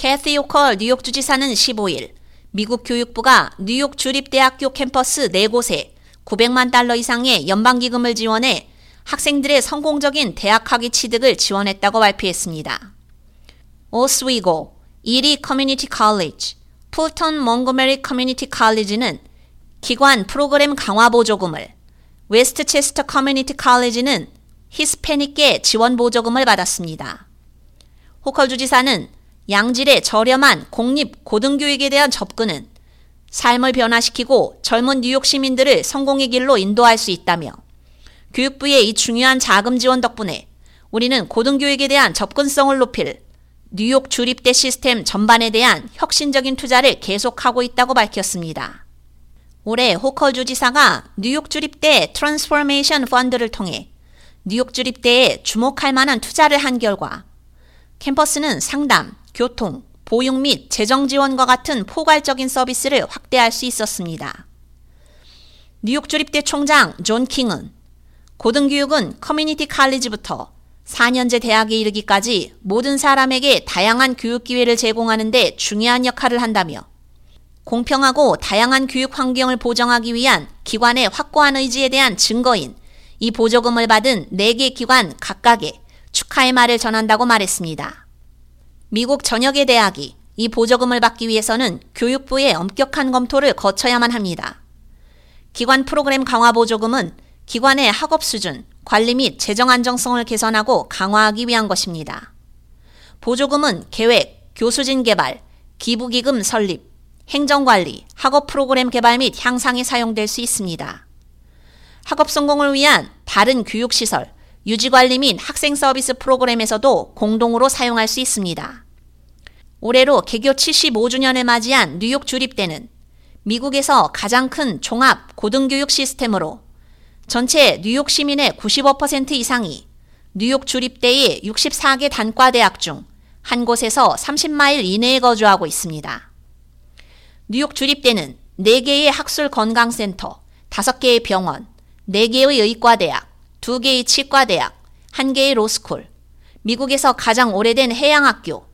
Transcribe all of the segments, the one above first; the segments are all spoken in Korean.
캐시 호컬 뉴욕 주지사는 15일 미국 교육부가 뉴욕 주립대학교 캠퍼스 4곳에 900만 달러 이상의 연방기금을 지원해 학생들의 성공적인 대학 학위 취득을 지원했다고 발표했습니다. 오스위고, 이리 커뮤니티 칼리지, 풀턴 몽고메리 커뮤니티 칼리지는 기관 프로그램 강화 보조금을, 웨스트체스터 커뮤니티 칼리지는 히스패닉계 지원 보조금을 받았습니다. 호컬 주지사는 양질의 저렴한 공립 고등교육에 대한 접근은 삶을 변화시키고 젊은 뉴욕 시민들을 성공의 길로 인도할 수 있다며 교육부의 이 중요한 자금 지원 덕분에 우리는 고등교육에 대한 접근성을 높일 뉴욕 주립대 시스템 전반에 대한 혁신적인 투자를 계속하고 있다고 밝혔습니다. 올해 호컬 주지사가 뉴욕 주립대 Transformation 펀드를 통해 뉴욕 주립대에 주목할 만한 투자를 한 결과 캠퍼스는 상담, 교통, 보육 및 재정 지원과 같은 포괄적인 서비스를 확대할 수 있었습니다. 뉴욕 주립대 총장 존 킹은 고등교육은 커뮤니티 칼리지부터 4년제 대학에 이르기까지 모든 사람에게 다양한 교육 기회를 제공하는 데 중요한 역할을 한다며 공평하고 다양한 교육 환경을 보장하기 위한 기관의 확고한 의지에 대한 증거인 이 보조금을 받은 4개 기관 각각에 축하의 말을 전한다고 말했습니다. 미국 전역의 대학이 이 보조금을 받기 위해서는 교육부의 엄격한 검토를 거쳐야만 합니다. 기관 프로그램 강화 보조금은 기관의 학업 수준, 관리 및 재정 안정성을 개선하고 강화하기 위한 것입니다. 보조금은 계획, 교수진 개발, 기부기금 설립, 행정관리, 학업 프로그램 개발 및 향상에 사용될 수 있습니다. 학업 성공을 위한 다른 교육시설, 유지관리 및 학생 서비스 프로그램에서도 공동으로 사용할 수 있습니다. 올해로 개교 75주년을 맞이한 뉴욕 주립대는 미국에서 가장 큰 종합 고등교육 시스템으로 전체 뉴욕 시민의 95% 이상이 뉴욕 주립대의 64개 단과대학 중 한 곳에서 30마일 이내에 거주하고 있습니다. 뉴욕 주립대는 4개의 학술 건강센터, 5개의 병원, 4개의 의과대학, 2개의 치과대학, 1개의 로스쿨, 미국에서 가장 오래된 해양학교,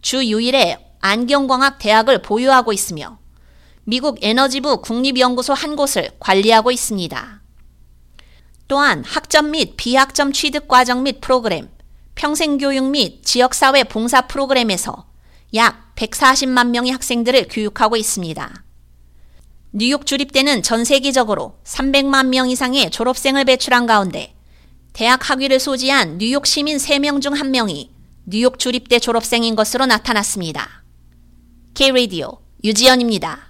주 유일의 안경광학 대학을 보유하고 있으며 미국 에너지부 국립연구소 한 곳을 관리하고 있습니다. 또한 학점 및 비학점 취득 과정 및 프로그램, 평생교육 및 지역사회 봉사 프로그램에서 약 140만 명의 학생들을 교육하고 있습니다. 뉴욕 주립대는 전 세계적으로 300만 명 이상의 졸업생을 배출한 가운데 대학 학위를 소지한 뉴욕 시민 3명 중 1명이 뉴욕 주립대 졸업생인 것으로 나타났습니다. K-Radio 유지연입니다.